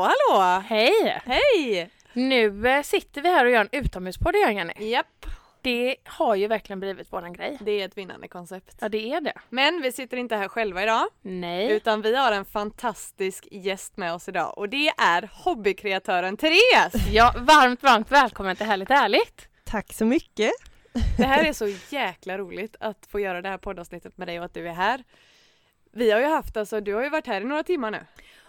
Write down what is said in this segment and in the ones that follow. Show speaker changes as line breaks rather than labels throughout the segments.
hallå, hallå!
Hej!
Hej!
Nu eh, sitter vi här och gör en utomhuspodd igen Jenny.
Japp,
Det har ju verkligen blivit våran grej.
det är ett vinnande koncept.
Ja det är det.
Men vi sitter inte här själva idag,
Nej.
utan vi har en fantastisk gäst med oss idag och det är hobbykreatören Therese!
Ja, varmt, varmt välkommen till Härligt Ärligt.
Tack så mycket.
Det här är så jäkla roligt att få göra det här poddavsnittet med dig och att du är här. Vi har ju haft, alltså du har ju varit här i några timmar nu.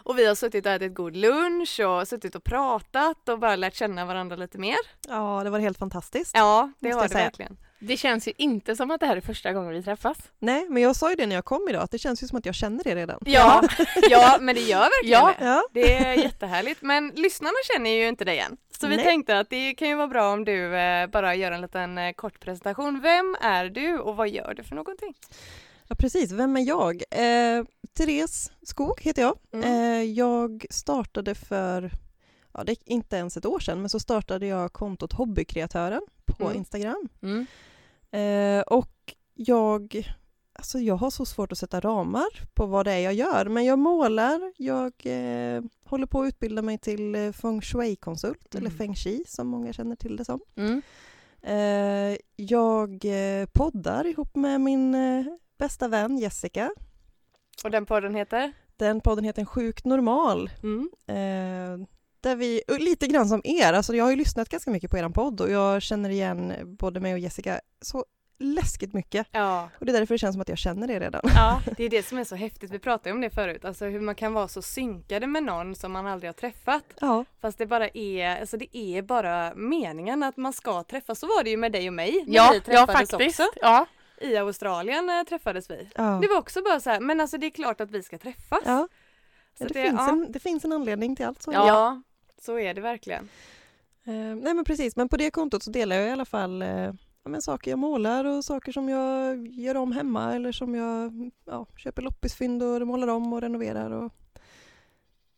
Och vi har suttit och ätit god lunch och suttit och pratat och bara lärt känna varandra lite mer.
Ja, det var helt fantastiskt.
Ja, det
jag
det
säga.
verkligen.
Det känns ju inte som att det här är första gången vi träffas.
Nej, men jag sa ju det när jag kom idag, att det känns ju som att jag känner er redan.
Ja, ja men det gör verkligen
Ja.
det.
Ja,
Det är jättehärligt, men lyssnarna känner ju inte dig än. Så vi
Nej.
tänkte att det kan ju vara bra om du eh, bara gör en liten eh, kort presentation. Vem är du och vad gör du för någonting?
Ja precis. Vem är jag? Eh, Therese Skog heter jag.
Mm.
Eh, jag startade för, ja det är inte ens ett år sedan, men så startade jag kontot Hobbykreatören på
Mm.
Instagram.
Mm.
Eh, och jag, alltså jag har så svårt att sätta ramar på vad det är jag gör, men jag målar, jag eh, håller på att utbilda mig till eh, feng shui-konsult, eller
Mm.
feng shui som många känner till det som.
Mm.
Eh, jag eh, poddar ihop med min bästa vän Jessica.
Och den podden heter?
Den podden heter Sjukt normal.
Mm.
Eh, där vi, lite grann som er, alltså jag har ju lyssnat ganska mycket på er podd och jag känner igen både mig och Jessica så läskigt mycket.
Ja.
Och det är därför det känns som att jag känner er redan.
ja, det är det som är så häftigt. Vi pratade om det förut, alltså hur man kan vara så synkade med någon som man aldrig har träffat.
Ja,
Fast det bara är, alltså det är bara meningen att man ska träffas. Så var det ju med dig och mig när
Ja,
vi
ja
träffades
faktiskt.
också.
Ja.
I Australien eh, träffades vi.
ja.
Det var också bara så här, men alltså det är klart att vi ska träffas.
ja.
Så
det,
det-
finns
ja.
en, det finns en anledning till allt. Så.
Ja, så är det verkligen.
Eh, nej men precis, men på det kontot så delar jag i alla fall eh, ja, men saker jag målar och saker som jag gör om hemma eller som jag ja, köper loppisfynd och målar om och renoverar. Och,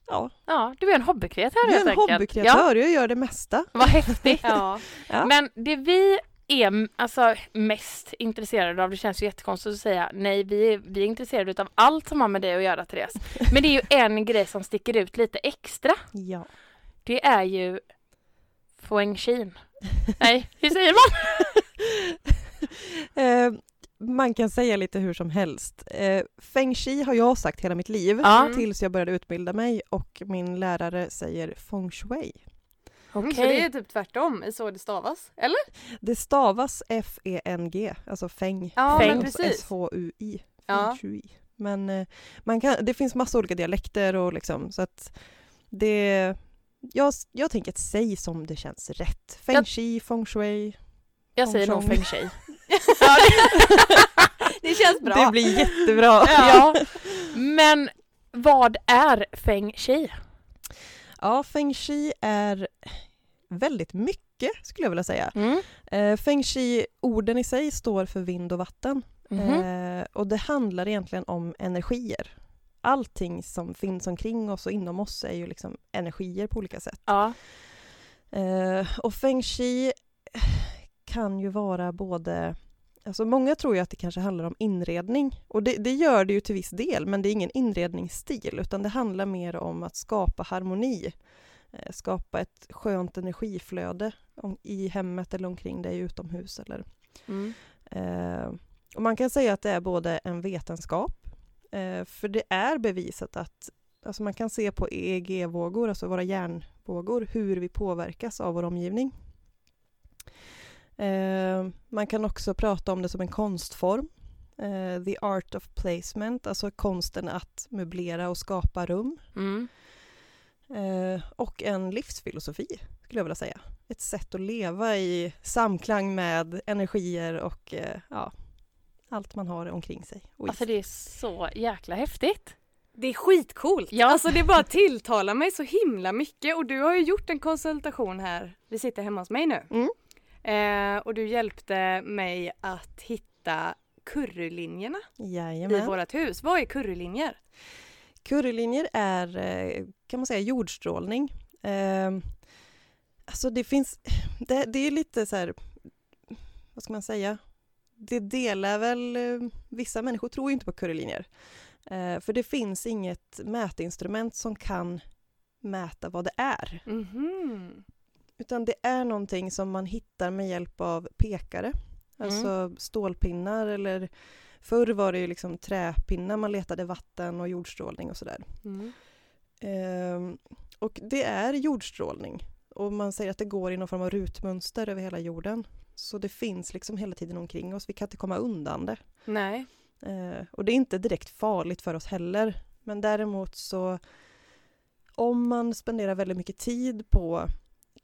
ja,
ja, du är en hobbykreatör
jag är
helt
en
enkelt.
hobbykreatör, jag gör det mesta.
Ja, vad häftigt.
Ja.
Ja.
Men det vi är alltså, mest intresserade av, det känns ju jättekonstigt att säga nej, vi är, vi är intresserade av allt som har med dig att göra Therese. Men det är ju en grej som sticker ut lite extra.
Ja.
Det är ju feng shui. Nej, hur säger man?
Eh, man kan säga lite hur som helst. Eh, feng shui har jag sagt hela mitt liv.
Mm.
tills jag började utbilda mig och min lärare säger feng shui.
Mm, Så det är typ tvärtom i så det stavas, eller?
Det stavas F-E-N-G, alltså feng.
Ja, precis.
S-H-U-I.
Ja.
Men eh, man kan, det finns massa olika dialekter och liksom så att det... Jag, jag tänker att säg som det känns rätt. Feng
Jag-
shui, feng shui.
Jag säger nog
Feng
feng shui.
Det känns bra.
Det blir jättebra.
Ja. Men vad är feng shui?
Ja, feng shui är väldigt mycket skulle jag vilja säga.
Mm.
Eh, feng shui, orden i sig står för vind och vatten.
Mhm.
Eh, och det handlar egentligen om energier. Allting som finns omkring oss och inom oss är ju liksom energier på olika sätt.
Ja.
Eh, och feng shui kan ju vara både Alltså många tror ju att det kanske handlar om inredning och det, det gör det ju till viss del men det är ingen inredningsstil utan det handlar mer om att skapa harmoni. Eh, skapa ett skönt energiflöde i hemmet eller omkring dig utomhus. Eller,
Mm.
eh, och man kan säga att det är både en vetenskap eh, för det är bevisat att alltså man kan se på EEG-vågor, alltså våra hjärnvågor, hur vi påverkas av vår omgivning. Eh, man kan också prata om det som en konstform. Eh, the art of placement, alltså konsten att möblera och skapa rum.
Mm.
Eh, och en livsfilosofi, skulle jag vilja säga. Ett sätt att leva i samklang med energier och ja, allt man har omkring sig.
Alltså det är så jäkla häftigt.
Det är skitcoolt!
Ja.
Alltså det bara tilltalar mig så himla mycket och du har ju gjort en konsultation här. Vi sitter hemma hos mig nu.
Mm.
Eh, och du hjälpte mig att hitta currylinjerna i
Jajamän.
vårt hus. Vad är currylinjer?
Currylinjer är, eh, kan man säga, jordstrålning. Eh, alltså det finns, det, det är lite så här, vad ska man säga? Det delar väl, eh, vissa människor tror ju inte på currylinjer. Eh, för det finns inget mätinstrument som kan mäta vad det är.
Mhm.
Utan det är någonting som man hittar med hjälp av pekare. Alltså stålpinnar eller förr var det ju liksom träpinnar man letade vatten och jordstrålning och sådär.
Mm.
Ehm, och det är jordstrålning. Och man säger att det går i någon form av rutmönster över hela jorden. Så det finns liksom hela tiden omkring oss. Vi kan inte komma undan det.
Nej.
Eh, och det är inte direkt farligt för oss heller. Men däremot så om man spenderar väldigt mycket tid på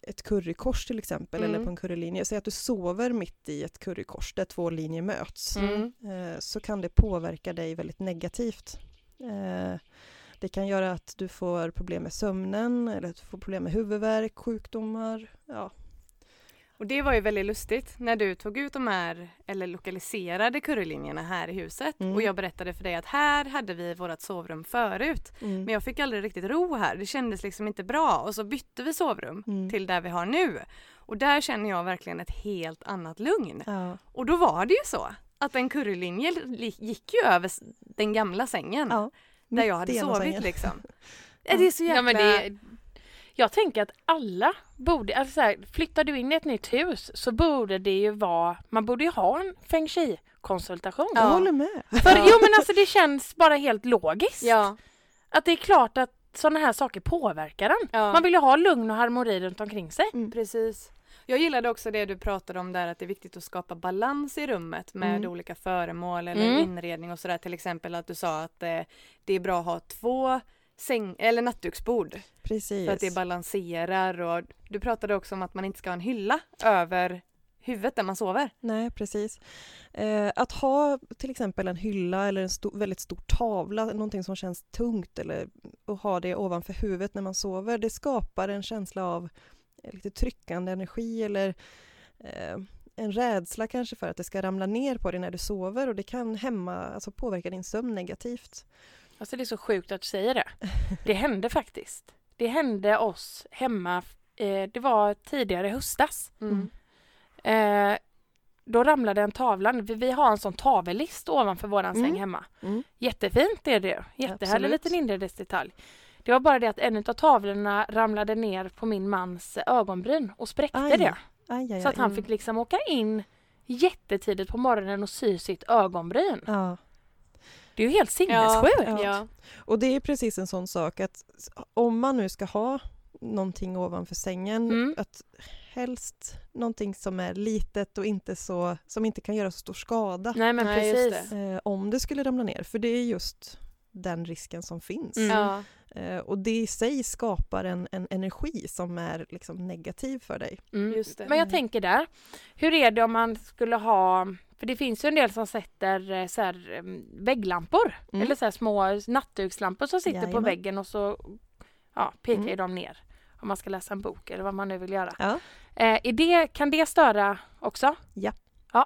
ett currykors till exempel
Mm.
eller på en currylinje. Säg att du sover mitt i ett currykors där två linjer möts.
Mm.
Eh, så kan det påverka dig väldigt negativt. Eh, det kan göra att du får problem med sömnen eller att du får problem med huvudvärk, sjukdomar. Ja.
Och det var ju väldigt lustigt när du tog ut de här, eller lokaliserade currylinjerna här i huset
Mm.
och jag berättade för dig att här hade vi vårt sovrum förut.
Mm.
Men jag fick aldrig riktigt ro här, det kändes liksom inte bra och så bytte vi sovrum
Mm.
till där vi har nu. Och där känner jag verkligen ett helt annat lugn.
Ja.
Och då var det ju så att en currylinje li- gick ju över den gamla sängen
Ja,
där jag hade sovit
sängen.
liksom. Är det är så jäkla...
Ja, men det, jag tänker att alla borde, alltså så här, flyttar du in i ett nytt hus så borde det ju vara, man borde ju ha en feng shui-konsultation.
Jag
Ja.
håller med.
För, jo men alltså det känns bara helt logiskt.
Ja,
Att det är klart att sådana här saker påverkar en.
ja.
Man vill ju ha lugn och harmoni runt omkring sig.
Precis. Jag gillade också det du pratade om där att det är viktigt att skapa balans i rummet med
Mm.
olika föremål eller
Mm.
inredning och sådär. Till exempel att du sa att eh, det är bra att ha två säng eller nattduksbord
Precis.
för att det balanserar och du pratade också om att man inte ska ha en hylla över huvudet där man sover.
Nej, precis. Eh, att ha till exempel en hylla eller en stor, väldigt stor tavla, någonting som känns tungt eller att ha det ovanför huvudet när man sover, det skapar en känsla av eh, lite tryckande energi eller eh, en rädsla kanske för att det ska ramla ner på dig när du sover och det kan hämma, alltså påverka din sömn negativt.
Alltså det är så sjukt att du säger det. Det hände faktiskt. Det hände oss hemma, eh, det var tidigare höstas.
Mm.
Eh, då ramlade en tavla, vi, vi har en sån tavellist ovanför våran
Mm.
säng hemma.
Mm.
Jättefint är det. Jättehärlig liten inredningsdetalj. Det var bara det att en av tavlorna ramlade ner på min mans ögonbryn och spräckte
Aj.
det.
Aj, aj,
Så att han fick liksom åka in jättetidigt på morgonen och sy sitt ögonbryn.
Ja.
Det är ju helt sinnessjukt.
Ja.
Ja.
Och det är precis en sån sak att om man nu ska ha någonting ovanför sängen,
Mm.
att helst någonting som är litet och inte så, som inte kan göra så stor skada
Nej men
Nej,
precis.
eh, om det skulle ramla ner, för det är just den risken som finns.
Mm.
Ja.
Eh, och det i sig skapar en, en energi som är liksom negativ för dig.
Mm.
Just det.
Men jag tänker där, hur är det om man skulle ha, för det finns ju en del som sätter eh, så här, em, vägglampor
Mm.
eller så här små nattdukslampor som sitter på
Jajamän.
väggen och så ja, pekar
Mm.
de ner om man ska läsa en bok eller vad man nu vill göra.
Ja.
Eh, är det, kan det störa också?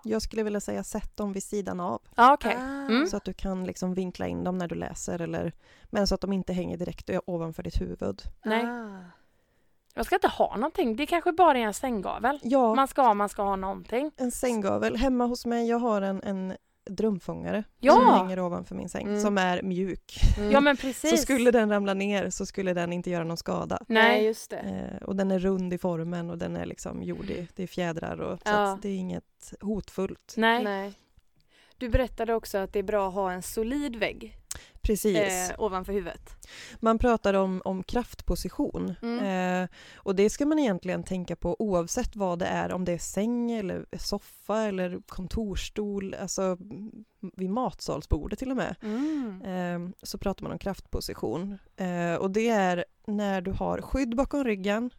Jag skulle vilja säga sätt dem vid sidan av
Ja.
Ah.
Mm.
så att du kan liksom vinkla in dem när du läser eller, men så att de inte hänger direkt ovanför ditt huvud.
Nej.
Ah.
Jag ska inte ha någonting, det kanske bara är en sänggavel.
Ja,
Man ska ha, man ska ha någonting.
En sänggavel. Hemma hos mig, jag har en, en drömfångare
Ja!
som hänger ovanför min säng,
Mm.
som är mjuk.
Mm.
Ja men precis.
Så skulle den ramla ner så skulle den inte göra någon skada.
Nej, just det.
Eh, och den är rund i formen och den är liksom gjord i, det är fjädrar och så
Ja.
att det är inget hotfullt.
Nej.
Nej. Du berättade också att det är bra att ha en solid vägg
Precis.
eh, ovanför huvudet.
Man pratar om, om kraftposition
Mm.
eh, och det ska man egentligen tänka på oavsett vad det är, om det är säng eller soffa eller kontorstol, alltså vid matsalsbordet till och med.
Mm.
eh, så pratar man om kraftposition. Eh, och det är när du har skydd bakom ryggen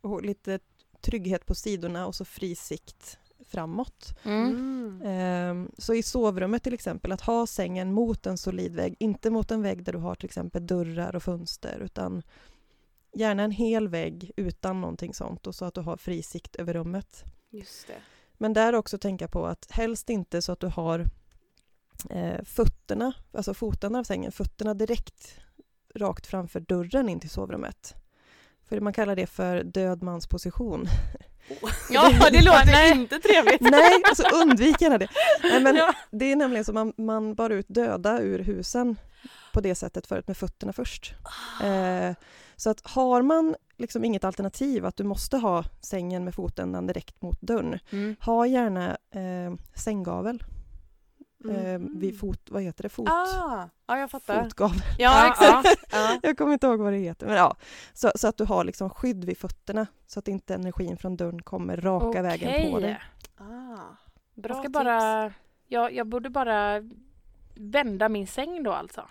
och lite trygghet på sidorna och så fri sikt framåt.
Mm.
Eh, så i sovrummet till exempel, att ha sängen mot en solid vägg, inte mot en vägg där du har till exempel dörrar och fönster, utan gärna en hel vägg utan någonting sånt och så att du har fri sikt över rummet.
Just det.
Men där också tänka på att helst inte så att du har eh, fötterna, alltså foten av sängen, fötterna direkt rakt framför dörren in till sovrummet. För man kallar det för dödmansposition.
Ja, det låter
Nej.
inte trevligt.
Nej, alltså undvik gärna det. Nej, men
Ja.
det är nämligen så man, man bar ut döda ur husen på det sättet förut med fötterna först. Eh, Så att har man liksom inget alternativ att du måste ha sängen med foten direkt mot dörren,
Mm.
ha gärna eh, sänggavel
Mm.
eh, vid fot, vad heter det, fot,
Ah, ja, jag fattar.
fotgavel.
Ja, exakt. Ja.
Jag kommer inte ihåg vad det heter. Men ja, så, så att du har liksom skydd vid fötterna så att inte energin från dörren kommer raka vägen på dig.
Ah,
Jag
bra
ska
tips.
bara, jag, jag borde bara vända min säng då alltså.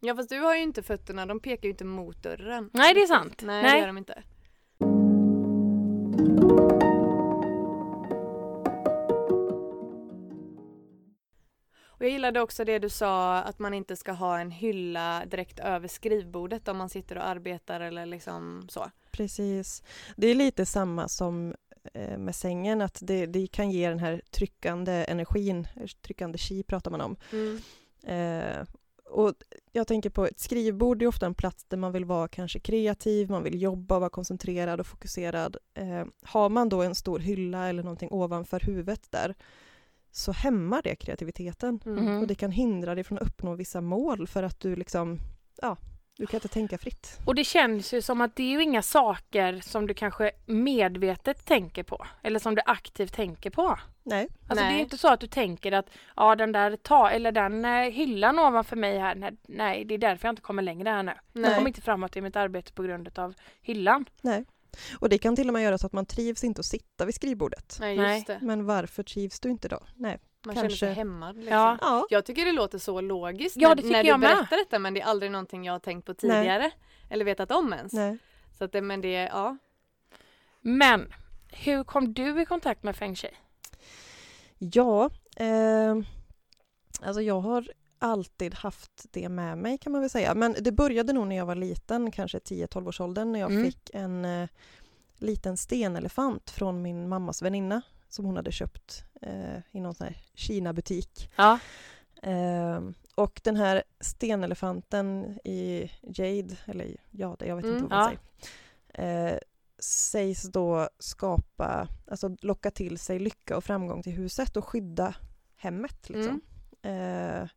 Ja fast du har ju inte fötterna, de pekar ju inte mot dörren.
Nej, det är sant.
Nej,
Nej.
det gör de inte. Och jag gillade också det du sa att man inte ska ha en hylla direkt över skrivbordet om man sitter och arbetar eller liksom så.
Precis. Det är lite samma som eh, med sängen, att det, det kan ge den här tryckande energin, tryckande chi pratar man om. Eh, och jag tänker på ett skrivbord är ofta en plats där man vill vara kanske kreativ, man vill jobba, vara koncentrerad och fokuserad. Eh, har man då en stor hylla eller någonting ovanför huvudet där så hämmar det kreativiteten.
Mhm.
Och det kan hindra dig från att uppnå vissa mål för att du liksom, ja, du kan inte tänka fritt.
Och det känns ju som att det är ju inga saker som du kanske medvetet tänker på. Eller som du aktivt tänker på.
Nej,
Alltså det är
Nej.
inte så att du tänker att ja den där ta eller den eh, hyllan ovanför mig här, nej, nej det är därför jag inte kommer längre här nu. Jag
Nej.
kommer inte framåt i mitt arbete på grund av hyllan.
nej. Och det kan till och med göra så att man trivs inte att sitta vid skrivbordet.
Nej
Nej.
just det.
Men varför trivs du inte då? Nej.
Man känner sig
kanske-
hämmad. Liksom.
Ja.
Ja,
Jag tycker det låter så logiskt
Ja,
när, när du
jag med.
berättar detta men det är aldrig någonting jag har tänkt på tidigare. Eller vetat om ens.
nej.
Så att det, men det, ja.
Men hur kom du i kontakt med feng shui?
Ja, eh, alltså jag har alltid haft det med mig kan man väl säga. Men det började nog när jag var liten, kanske 10-12 års åldern, när jag
Mm.
fick en eh, liten stenelefant från min mammas väninna som hon hade köpt eh, i någon sån här Kina-butik.
Ja.
Eh, och den här stenelefanten i Jade, eller jade, jag vet
Mm,
inte vad man
ja.
säger, eh, sägs då skapa, alltså locka till sig lycka och framgång till huset och skydda hemmet. Liksom. Eh,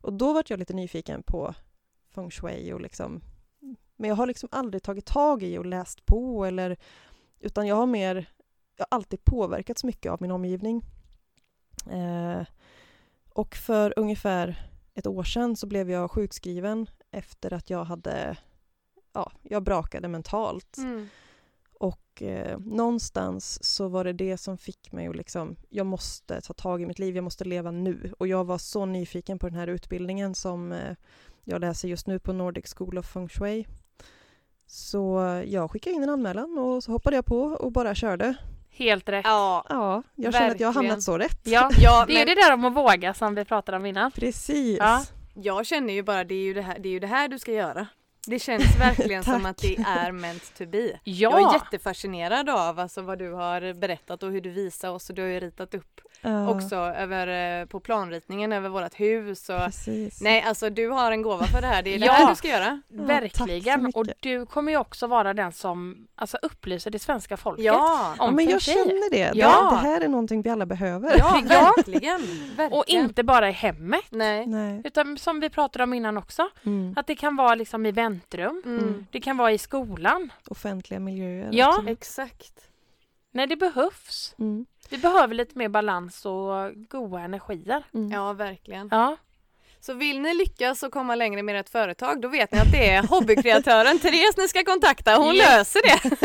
och då vart jag lite nyfiken på feng shui och liksom men jag har liksom aldrig tagit tag i och läst på eller utan jag har mer jag har alltid påverkats mycket av min omgivning. Eh, och för ungefär ett år sedan så blev jag sjukskriven efter att jag hade ja, jag brakade mentalt.
Mm.
Och eh, någonstans så var det det som fick mig att liksom, jag måste ta tag i mitt liv, jag måste leva nu. Och jag var så nyfiken på den här utbildningen som eh, jag läser just nu på Nordic School of Feng Shui. Så jag skickade in en anmälan och så hoppade jag på och bara körde.
Helt rätt.
Ja,
Ja, jag känner att jag har hamnat så rätt.
Ja,
ja
det är
men
det där om att våga som vi pratade om innan.
Precis.
Ja.
jag känner ju bara det är ju det här, det är ju det här du ska göra. Det känns verkligen som att det är meant to be.
Ja,
Jag är jättefascinerad av alltså, vad du har berättat och hur du visar oss och du har ju ritat upp
Ja,
också över, eh, på planritningen över vårt hus och
Precis.
Nej alltså du har en gåva för det här, det är det
Ja.
här du ska göra.
Ja,
verkligen. och du kommer ju också vara den som alltså, upplyser det svenska folket
Ja!
Ja,
om
men
feng
jag känner det.
Ja.
det. Det här är någonting vi alla behöver.
Ja,
Ja.
verkligen! verkligen.
Och inte bara i hemmet.
Nej.
Nej.
Utan som vi pratade om innan också.
Mm.
Att det kan vara liksom i väntrum.
Mm.
Det kan vara i skolan.
Offentliga miljöer.
Ja.
också.
Exakt.
När det behövs.
Mm.
Vi behöver lite mer balans och goda energier.
Mm.
Ja, verkligen.
Ja.
Så vill ni lyckas och komma längre med ert företag då vet ni att det är hobbykreatören Therese ni ska kontakta. Hon
Yes.
löser det.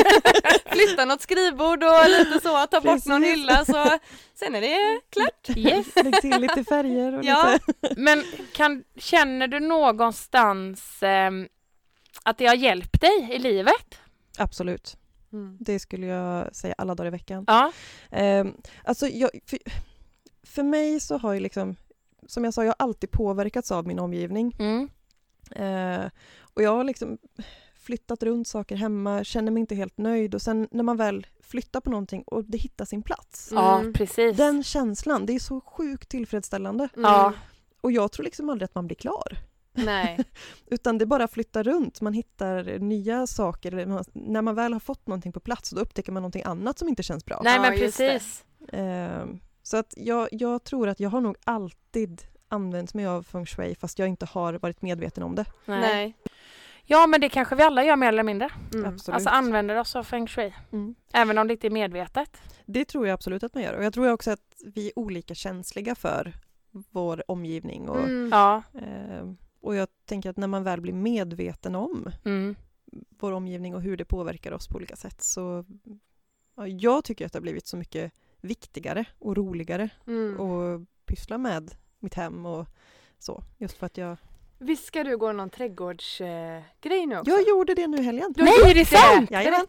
Flytta något skrivbord och lite så, ta bort någon hylla så sen är det klart.
Yes.
Lägg till lite färger och
Ja.
lite...
Men kan, känner du någonstans ehm, att det har hjälpt dig i livet?
Absolut. Det skulle jag säga alla dagar i veckan.
Ja.
Um, alltså jag, för, för mig så har ju liksom, som jag sa, jag har alltid påverkats av min omgivning.
Mm.
Eh, och jag har liksom flyttat runt saker hemma, känner mig inte helt nöjd och sen när man väl flyttar på någonting och det hittar sin plats.
Ja,
Mm.
precis.
Den känslan, det är så sjukt tillfredsställande.
Mm.
Ja.
Och jag tror liksom aldrig att man blir klar.
Nej.
Utan det bara flyttar runt, man hittar nya saker. Eller man, när man väl har fått någonting på plats då upptäcker man någonting annat som inte känns bra.
Nej
Ja,
men
det.
precis.
Ehm, så att jag, jag tror att jag har nog alltid använt mig av feng shui fast jag inte har varit medveten om det.
Nej.
Nej.
Ja men det kanske vi alla gör mer eller mindre.
Mm.
Absolut.
Alltså använder oss av feng shui.
Mm.
Även om det inte är medvetet.
Det tror jag absolut att man gör och jag tror också att vi är olika känsliga för vår omgivning och,
Mm.
Ja.
eh, och jag tänker att när man väl blir medveten om
Mm.
vår omgivning och hur det påverkar oss på olika sätt så ja, jag tycker att det har blivit så mycket viktigare och roligare
Mm.
att pyssla med mitt hem och så. Just för att jag,
Visst ska du gå någon trädgårdsgrej grej nu också?
jag gjorde det nu i helgen.
Du
Nej, är det sant?
Jajamän.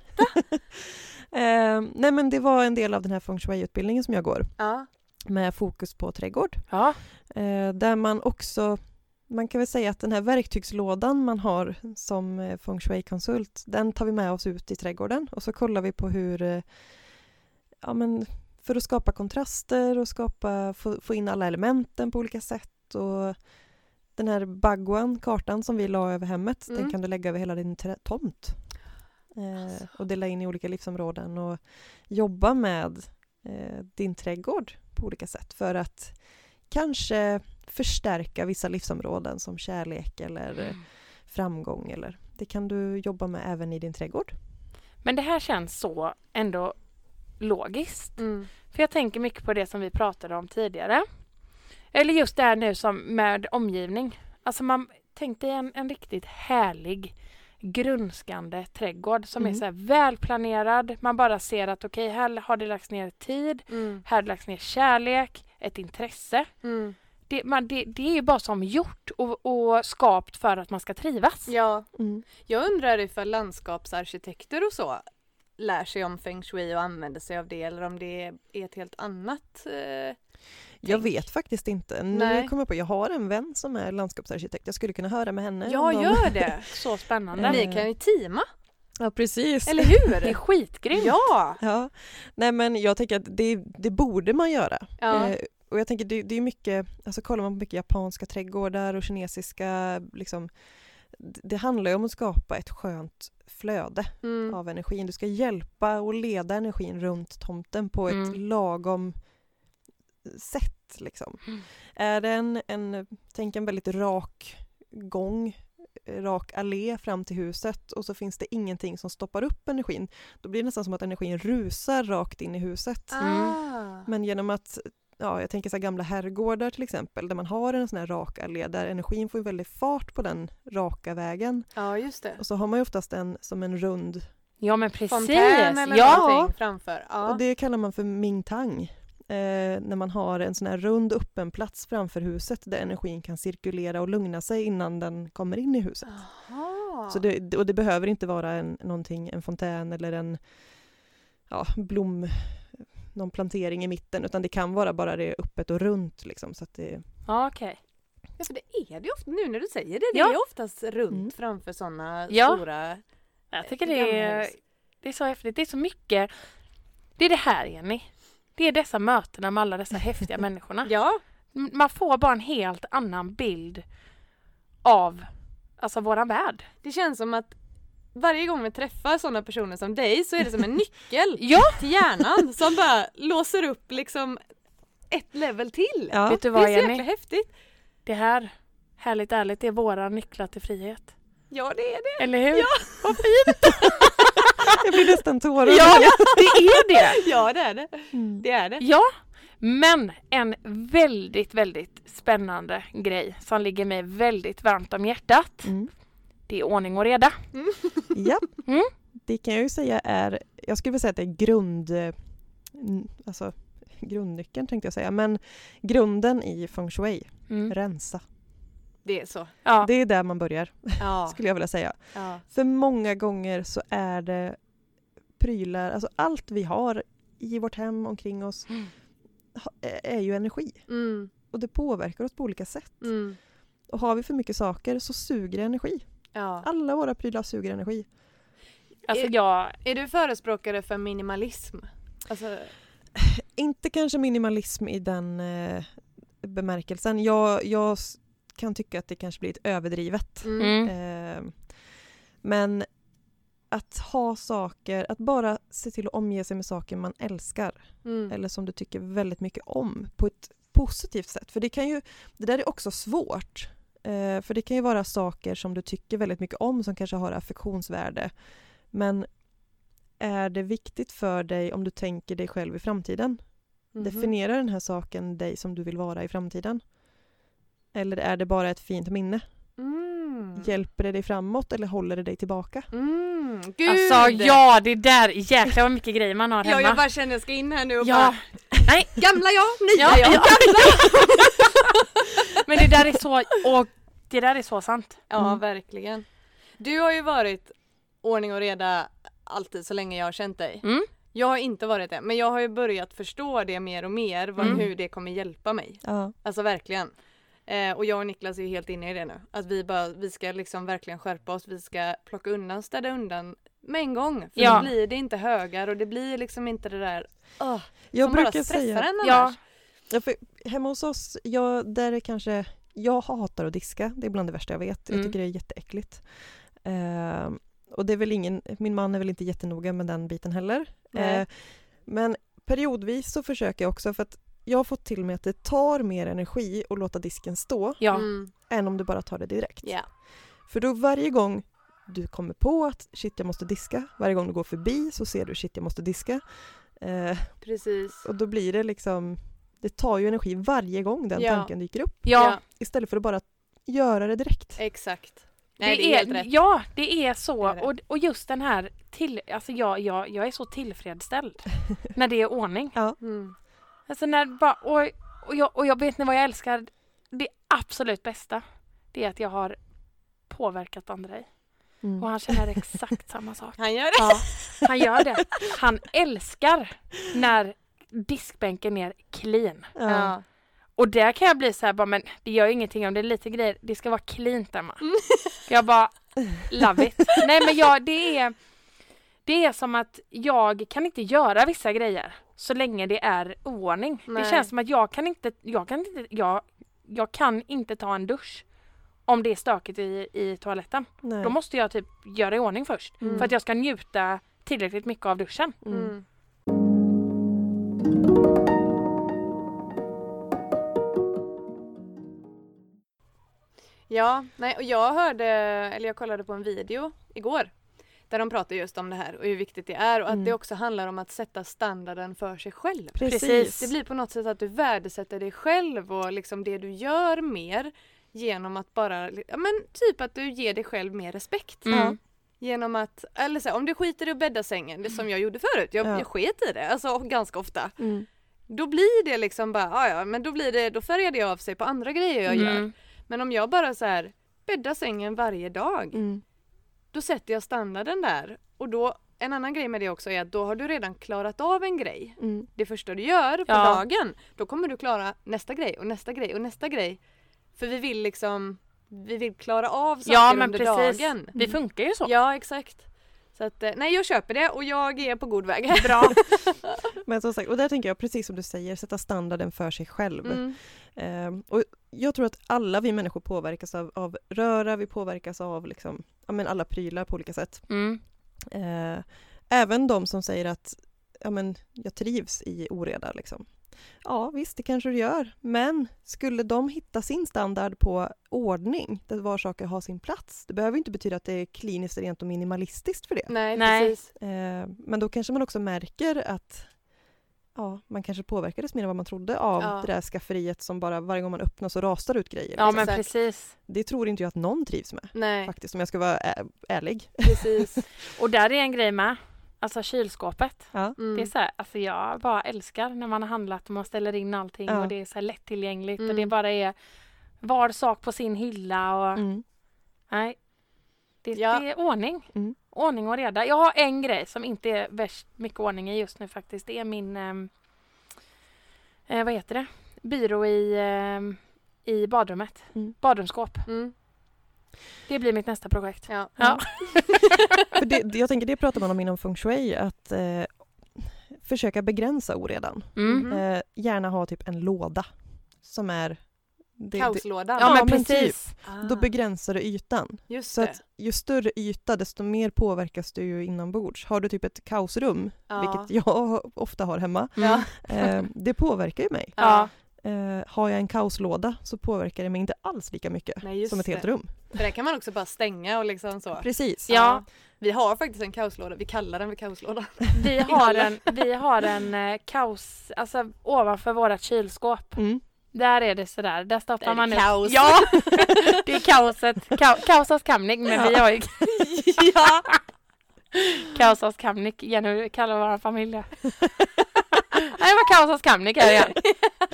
eh, nej men det var en del av den här feng shui-utbildningen som jag går
Ja.
med fokus på trädgård.
Ja.
Eh, där man också, man kan väl säga att den här verktygslådan man har som eh, feng shui-konsult, den tar vi med oss ut i trädgården och så kollar vi på hur, eh, ja men för att skapa kontraster och skapa, få, få in alla elementen på olika sätt och den här bagwan, kartan som vi la över hemmet, den
Mm.
kan du lägga över hela din tomt. Eh, och dela in i olika livsområden och jobba med eh, din trädgård på olika sätt för att kanske förstärka vissa livsområden som kärlek eller eh, framgång eller det kan du jobba med även i din trädgård.
Men det här känns så ändå logiskt.
Mm.
För jag tänker mycket på det som vi pratade om tidigare. Eller just det här nu som med omgivning. Alltså man tänk dig en, en riktigt härlig grönskande trädgård som är
Mm.
så här välplanerad. Man bara ser att okej, här har det lagts ner tid,
Mm.
här har det lagts ner kärlek, ett intresse.
Mm.
Det, man, det, det är ju bara som gjort och, och skapt för att man ska trivas.
Ja,
Mm.
jag undrar ifall landskapsarkitekter och så lär sig om feng shui och använder sig av det eller om det är ett helt annat. Eh,
Jag vet faktiskt inte. Nu
Nej.
kommer jag på, jag har en vän som är landskapsarkitekt. Jag skulle kunna höra med henne.
ja,
de-
gör det!
Så spännande.
Ni kan ju teama,
Ja, precis.
eller
Det är
hur?
skitgrymt.
Ja!
Ja, nej men jag tänker att det, det borde man göra.
ja.
Eh, och jag tänker det, det är mycket, alltså kollar man på mycket japanska trädgårdar och kinesiska, liksom, det, handlar ju om att skapa ett skönt flöde
Mm.
av energin. Du ska hjälpa och leda energin runt tomten på ett
Mm.
lagom sätt. Liksom.
Mm.
Är det en, en, tänk en väldigt rak gång, rak allé fram till huset och så finns det ingenting som stoppar upp energin. Då blir det nästan som att energin rusar rakt in i huset.
Ah.
Men genom att, ja, jag tänker så här gamla herrgårdar till exempel, där man har en sån här rak allé, där energin får ju väldigt fart på den raka vägen.
Ja, just det.
Och så har man ju oftast en som en rund,
Ja men precis.
Fontän eller
ja.
någonting framför. Ja.
och det kallar man för ming-tang. Eh, när man har en sån här rund öppen plats framför huset där energin kan cirkulera och lugna sig innan den kommer in i huset.
Aha.
Så det, och det behöver inte vara en, någonting, en fontän eller en ja, blom, någon plantering i mitten utan det kan vara bara det öppet och runt liksom så att det
Ja, okej.
Ja, för det är det ofta, nu när du säger det, det
Ja.
är oftast runt
Mm.
framför sådana
Ja.
stora
Jag tycker det är, det är så häftigt. Det är så mycket. Det är det här Jenny. Det är dessa mötena med alla dessa häftiga människorna.
Ja,
Man får bara en helt annan bild av alltså våran värld.
det känns som att varje gång vi träffar sådana personer som dig så är det som en nyckel
Ja,
till hjärnan som bara låser upp liksom ett level till.
Ja.
vet du
det
vad
är så jäkla
Jenny?
häftigt.
Det här, härligt ärligt, det är våra nycklar till frihet.
Ja, det är det.
Eller hur?
Jag blir nästan tårögd.
Ja, det är det!
Ja, det är det.
Mm.
Det är det.
Ja, men en väldigt, väldigt spännande grej som ligger mig väldigt varmt om hjärtat.
Mm.
Det är ordning och reda.
Ja,
Mm.
det kan jag ju säga är, jag skulle vilja säga att det är grund, n- alltså grundnyckeln tänkte jag säga, men grunden i feng shui,
Mm.
rensa.
Det är så.
Ja.
Det är där man börjar,
Ja.
skulle jag vilja säga.
ja.
För många gånger så är det prylar, alltså allt vi har i vårt hem omkring oss
Mm.
är ju energi.
Mm.
Och det påverkar oss på olika sätt.
Mm.
Och har vi för mycket saker så suger det energi.
Ja.
Alla våra prylar suger energi.
Alltså jag,
Är du förespråkare för minimalism? Alltså,
Inte kanske minimalism i den eh, bemärkelsen. Jag, jag kan tycka att det kanske blir lite överdrivet.
mm.
mm.
Eh, men att ha saker, att bara se till att omge sig med saker man älskar
Mm.
eller som du tycker väldigt mycket om på ett positivt sätt. För det kan ju, det där är också svårt. Eh, för det kan ju vara saker som du tycker väldigt mycket om som kanske har affektionsvärde. Men är det viktigt för dig om du tänker dig själv i framtiden?
Mhm.
Definierar den här saken dig som du vill vara i framtiden? Eller är det bara ett fint minne?
Mm.
Hjälper det dig framåt eller håller det dig tillbaka?
Mm. Gud!
Alltså ja, det där, jäklar vad mycket grejer man har
Ja,
hemma.
jag bara känner jag ska in här nu och
Ja.
bara
Nej,
Gamla jag, nya
Ja,
jag,
ja.
gamla
men det där är så, och det där är så sant.
Ja,
Mm.
verkligen. Du har ju varit ordning och reda alltid så länge jag har känt dig.
Mm.
Jag har inte varit det, men jag har ju börjat förstå det mer och mer, vad,
Mm.
hur det kommer hjälpa mig.
Ja.
Alltså verkligen. Eh, och jag och Niklas är helt inne i det nu. Att vi bara, vi ska liksom verkligen skärpa oss. Vi ska plocka undan, städa undan med en gång. För
Ja.
då blir det inte högar och det blir liksom inte det där oh,
Jag
som bara
brukar
stressar
säga...
en
Ja.
annars.
Ja, för hemma hos oss, jag, där är kanske... Jag hatar att diska, det är bland det värsta jag vet. Jag
Mm.
tycker det är jätteäckligt. Eh, och det är väl ingen, min man är väl inte jättenoga med den biten heller. Eh, men periodvis så försöker jag också för att jag har fått till mig att det tar mer energi att låta disken stå
Ja.
Mm.
än om du bara tar det direkt.
Ja.
För då varje gång du kommer på att shit jag måste diska, varje gång du går förbi så ser du shit jag måste diska. Eh,
Precis.
och då blir det liksom, det tar ju energi varje gång den
Ja.
tanken dyker upp.
Ja,
Istället för att bara göra det direkt.
exakt. Nej,
det,
det är, helt rätt.
ja, det är så.
Det är det.
Och, och just den här till, alltså jag, jag, jag är så tillfredsställd när det är ordning.
Mm.
Alltså när bara, och, och, jag, och jag vet ni vad jag älskar? Det absolut bästa, det är att jag har påverkat Andrei.
Mm.
Och han känner exakt samma sak.
Han gör det.
Ja, han gör det. Han älskar när diskbänken är clean.
Ja.
Och där kan jag bli så här bara, men det gör ingenting om det är lite grejer. Det ska vara cleant Emma.
Mm.
Jag bara, love it. Nej men jag, det är, det är som att jag kan inte göra vissa grejer så länge det är oordning.
Nej.
Det känns som att jag kan inte, jag kan inte, jag, jag kan inte ta en dusch om det är stökigt i, i toaletten.
Nej.
Då måste jag typ göra i ordning först
Mm.
för att jag ska njuta tillräckligt mycket av duschen.
Mm.
Mm. Ja, nej, och jag hörde, eller jag kollade på en video igår där de pratar just om det här och hur viktigt det är och att
Mm.
det också handlar om att sätta standarden för sig själv.
Precis.
Det blir på något sätt att du värdesätter dig själv och liksom det du gör mer genom att bara, ja men typ att du ger dig själv mer respekt.
Mm.
Genom att, eller så här, om du skiter i att bädda sängen, det som jag gjorde förut, jag,
Ja.
jag sket i det, alltså ganska ofta.
Mm.
Då blir det liksom bara, ja men då blir det, då färgar det av sig på andra grejer jag gör.
Mm.
Men om jag bara så här bäddar sängen varje dag,
Mm.
Då sätter jag standarden där. Och då, en annan grej med det också är att då har du redan klarat av en grej.
Mm.
Det första du gör på
Ja.
dagen, då kommer du klara nästa grej och nästa grej och nästa grej. För vi vill liksom, vi vill klara av saker
Ja men
under
precis.
dagen.
Det funkar ju så.
Ja exakt. Så att, eh, nej jag köper det och jag är på god väg.
Bra.
Men som sagt, och där tänker jag precis som du säger, sätta standarden för sig själv.
Mm.
Ehm, och jag tror att alla vi människor påverkas av, av röra, vi påverkas av liksom, ja, men alla prylar på olika sätt.
Mm.
Eh, även de som säger att ja, men, jag trivs i oreda. Liksom. Ja visst, det kanske du gör. Men skulle de hitta sin standard på ordning, där var saker har sin plats, det behöver inte betyda att det är kliniskt rent och minimalistiskt för det.
Nej,
Nej.
precis.
Eh, men då kanske man också märker att ja, man kanske påverkades mer än vad man trodde av
Ja.
det där skafferiet som bara varje gång man öppnar så rasar ut grejer.
Ja men precis.
Det tror inte jag att någon trivs med
Nej,
faktiskt om jag ska vara ärlig.
precis.
Och där är en grej med. Alltså kylskåpet.
Ja.
Mm.
Det är så här, alltså jag bara älskar när man har handlat och man ställer in allting
Ja.
och det är så här lättillgängligt och
Mm.
det bara är var sak på sin hylla och
Mm.
nej. Det,
Ja.
det är ordning.
Mm.
Ordning och reda. Jag har en grej som inte är värst mycket ordning i just nu faktiskt. Det är min, ehm, eh, vad heter det, byrå i, ehm, i badrummet.
Mm.
Badrumsskåp.
Mm.
Det blir mitt nästa projekt.
Ja.
Ja.
För det, jag tänker det pratar man om inom feng shui, att eh, försöka begränsa oredan.
Mm.
Mhm.
Eh, gärna ha typ en låda som är... Det, det,
Kaoslådan.
Ja, men precis.
Ah,
då begränsar du ytan.
Just
Så
det.
att ju större yta desto mer påverkas du ju inombords. Har du typ ett kaosrum,
ja.
vilket jag ofta har hemma,
Mm.
Eh, det påverkar ju mig.
Ja.
Eh, har jag en kaoslåda så påverkar det mig inte alls lika mycket
Nej,
som ett helt
det.
rum.
För det kan man också bara stänga och liksom så.
Precis.
Ja.
Vi har faktiskt en kaoslåda, vi kallar den för kaoslåda.
Vi har en, vi har en eh, kaos, alltså ovanför vårat kylskåp.
Mm.
Där är det sådär, där stoppar
Där är
man ut-
kaos.
Ja! det är kaoset, ka, kaosas kamnik men vi har ju
ja.
kaosas kamnik, Jenny kallar vår familj. Nej, det var kaosas kamnik här igen.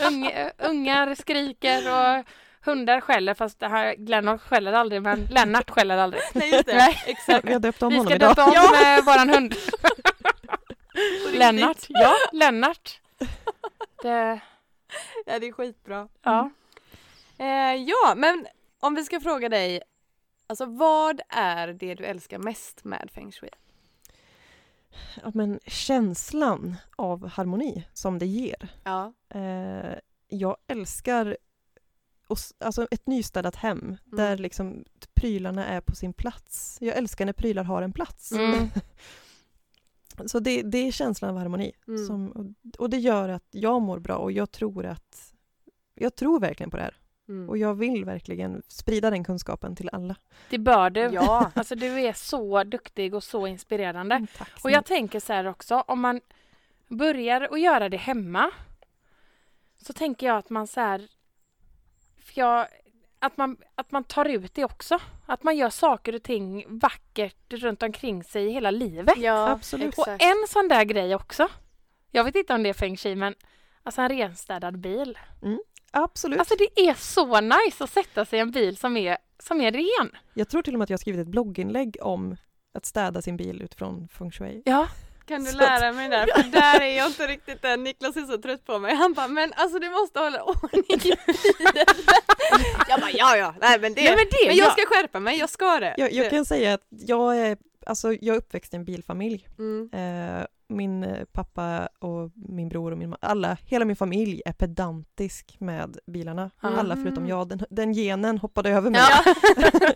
Unge, ungar skriker och hundar skäller fast det här, Lennart skäller aldrig men Lennart skäller aldrig.
Nej just det,
Nej.
exakt.
Vi har döpt om
Vi
honom
ska
idag.
döpa om
Ja.
eh, våran hund. Lennart. Ja, Lennart. Det,
Ja det är skitbra.
ja.
Eh, ja men om vi ska fråga dig, alltså vad är det du älskar mest med feng shui?
Ja, men känslan av harmoni som det ger.
Ja.
Eh, jag älskar och, alltså ett nystädat hem där liksom prylarna är på sin plats. Jag älskar när prylar har en plats.
Mm.
Så det, det är känslan av harmoni.
Mm.
Som, och, och det gör att jag mår bra och jag tror att jag tror verkligen på det här.
Mm.
Och jag vill verkligen sprida den kunskapen till alla.
Det bör du.
Ja.
Alltså du är så duktig och så inspirerande.
Mm, Tack
Och jag tänker så här också, om man börjar att göra det hemma så tänker jag att man så här, för jag, att, man, att man tar ut det också. Att man gör saker och ting vackert runt omkring sig hela livet.
Ja,
Absolut.
Och en sån där grej också, jag vet inte om det är feng shui men alltså en renstädad bil.
Absolut.
Alltså det är så nice att sätta sig i en bil som är, som är ren.
Jag tror till och med att jag har skrivit ett blogginlägg om att städa sin bil utifrån feng shui.
Ja,
Kan du
Så
lära mig där? För där är jag inte riktigt än. Niklas är så trött på mig. Han bara, men alltså du måste hålla ordning i bilen. Ja ja, nej men det.
Nej, men det-
men jag
ja.
ska skärpa mig, jag ska det.
Jag, jag kan säga att jag är, alltså, jag är uppväxt i en bilfamilj.
Mm.
Eh, min eh, pappa och min bror och min alla, hela min familj är pedantisk med bilarna.
Mm.
Alla förutom jag. Den, den genen hoppade över mig.
Ja.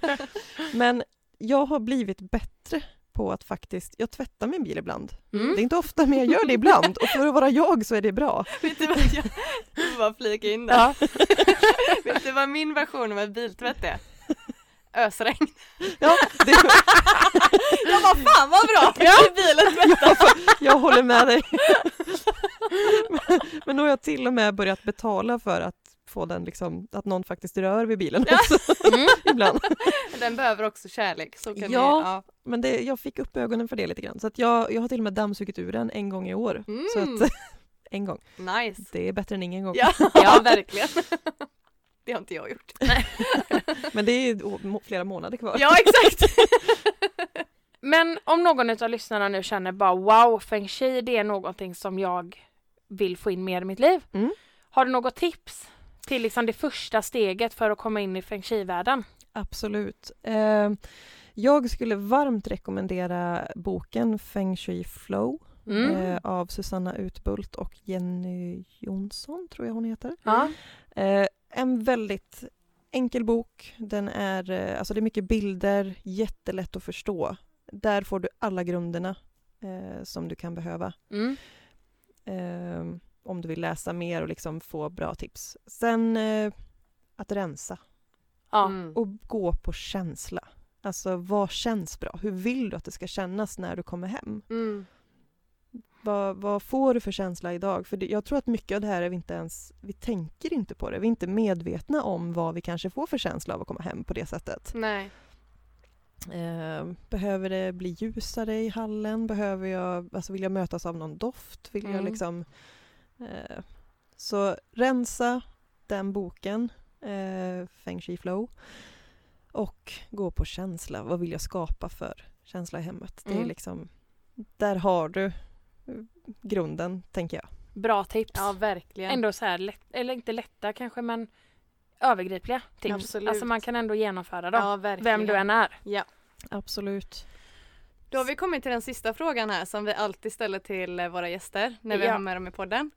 Men jag har blivit bättre på att faktiskt, jag tvättar min bil ibland.
Mm.
Det är inte ofta men jag gör det ibland och för att vara jag så är det bra.
Vet du vad jag, jag bara flika in där.
ja.
Vet du vad min version av en biltvätt är? Ösregn.
Ja, det,
Jag bara, fan vad bra!
Ja.
Bilen tvättar.
jag håller med dig. men, men nu har jag till och med börjat betala för att få den liksom, att någon faktiskt rör vid bilen också
Mm.
ibland.
Den behöver också kärlek. Så kan
Ja.
Ni, ja.
Men det, jag fick upp ögonen för det lite grann. Så att jag, jag har till och med dammsugit ur den en gång i år.
Mm.
Så att, en gång.
Nice.
Det är bättre än ingen gång.
Ja, ja verkligen. Det har inte jag gjort.
Men det är flera månader kvar.
Ja exakt.
Men om någon av lyssnarna nu känner bara wow, feng shui det är någonting som jag vill få in mer i mitt liv.
Mm.
Har du något tips till liksom det första steget för att komma in i feng shui-världen?
Absolut. Eh, jag skulle varmt rekommendera boken Feng Shui Flow
Mm.
eh, av Susanna Utbult och Jenny Jonsson, tror jag hon heter. Eh, en väldigt enkel bok. Den är, alltså det är mycket bilder, jättelätt att förstå. Där får du alla grunderna som du kan behöva.
Mm.
Om du vill läsa mer och liksom få bra tips. Sen eh, att rensa
Ja.
Mm.
och gå på känsla. Alltså vad känns bra? Hur vill du att det ska kännas när du kommer hem?
Mm.
Vad, vad får du för känsla idag? För det, jag tror att mycket av det här är vi inte ens, vi tänker inte på det. Vi är inte medvetna om vad vi kanske får för känsla av att komma hem på det sättet.
Nej.
Eh, behöver det bli ljusare i hallen? Behöver jag, alltså vill jag mötas av någon doft? Vill jag
Mm.
liksom... Eh, så rensa den boken, eh, Feng Shui Flow. Och gå på känsla. Vad vill jag skapa för känsla i hemmet? Det är
Mm.
liksom, där har du eh, grunden, tänker jag.
Bra tips.
Ja verkligen.
Ändå så här lätt, eller inte lätta kanske men övergripliga tips.
Absolut.
Alltså man kan ändå genomföra dem.
Ja verkligen.
Vem du än är.
Ja.
Absolut.
Då har vi kommit till den sista frågan här som vi alltid ställer till eh, våra gäster när vi
Ja.
har med dem i podden.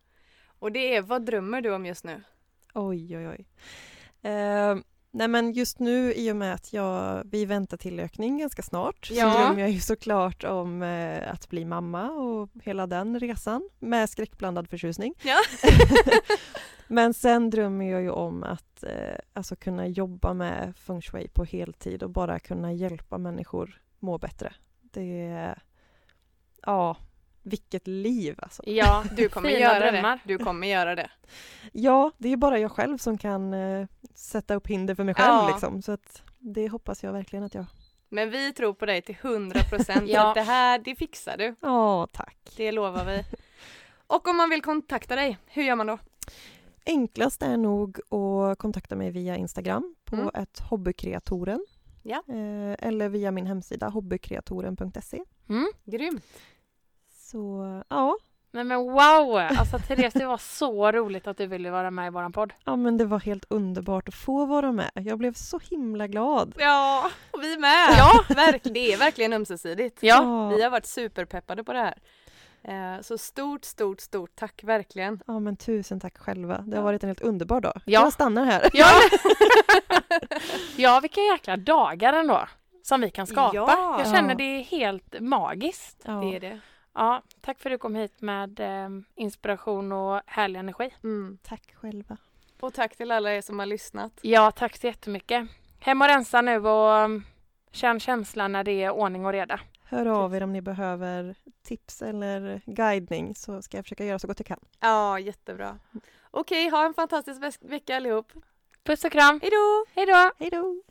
Och det är, vad drömmer du om just nu?
Oj, oj, oj. Eh, nej men just nu i och med att jag, vi väntar tillökning ganska snart
Ja.
så drömmer jag ju såklart om eh, att bli mamma och hela den resan med skräckblandad förtjusning.
Ja.
Men sen drömmer jag ju om att eh, alltså kunna jobba med feng shui på heltid och bara kunna hjälpa människor må bättre. Det är... Ja, vilket liv alltså.
Ja,
Du kommer
Fina
göra
drömmar.
det. Du kommer göra det.
Ja, det är bara jag själv som kan eh, sätta upp hinder för mig själv
Ja.
liksom. Så att det hoppas jag verkligen att jag...
Men vi tror på dig till 100 procent.
Ja.
Det här, det fixar du.
Ja, tack.
Det lovar vi. Och om man vill kontakta dig, hur gör man då?
Enklast är nog att kontakta mig via Instagram på
Mm.
ett hobbykreatoren.
Ja.
Eh, eller via min hemsida hobbykreatoren.se.
Mm.
Grymt.
Så ja,
Nej men wow! Alltså Therese, det var så roligt att du ville vara med i våran podd.
ja men det var helt underbart att få vara med. Jag blev så himla glad.
Ja, och vi med.
Ja.
Verkligen, det är verkligen ömsesidigt.
Ja,
Vi har varit superpeppade på det här. Eh, Så stort, stort, stort tack verkligen.
Ja men tusen tack själva. Det har varit en helt underbar dag.
Ja.
Jag stannar här.
Ja. ja, vilka jäkla dagar ändå som vi kan skapa.
Ja.
Jag känner det är helt magiskt.
Ja.
Det är det.
Ja, tack för att du kom hit med eh, inspiration och härlig energi.
Mm.
Tack själva.
Och tack till alla er som har lyssnat.
Ja, tack så jättemycket. Hem och rensa nu och um, känn känslan när det är ordning och reda.
Hör av er om ni behöver tips eller guidning så ska jag försöka göra så gott jag kan.
Ja, jättebra. Okej, ha en fantastisk ve- vecka allihop.
Puss och kram.
Hej då!
Hej då!
Hej då!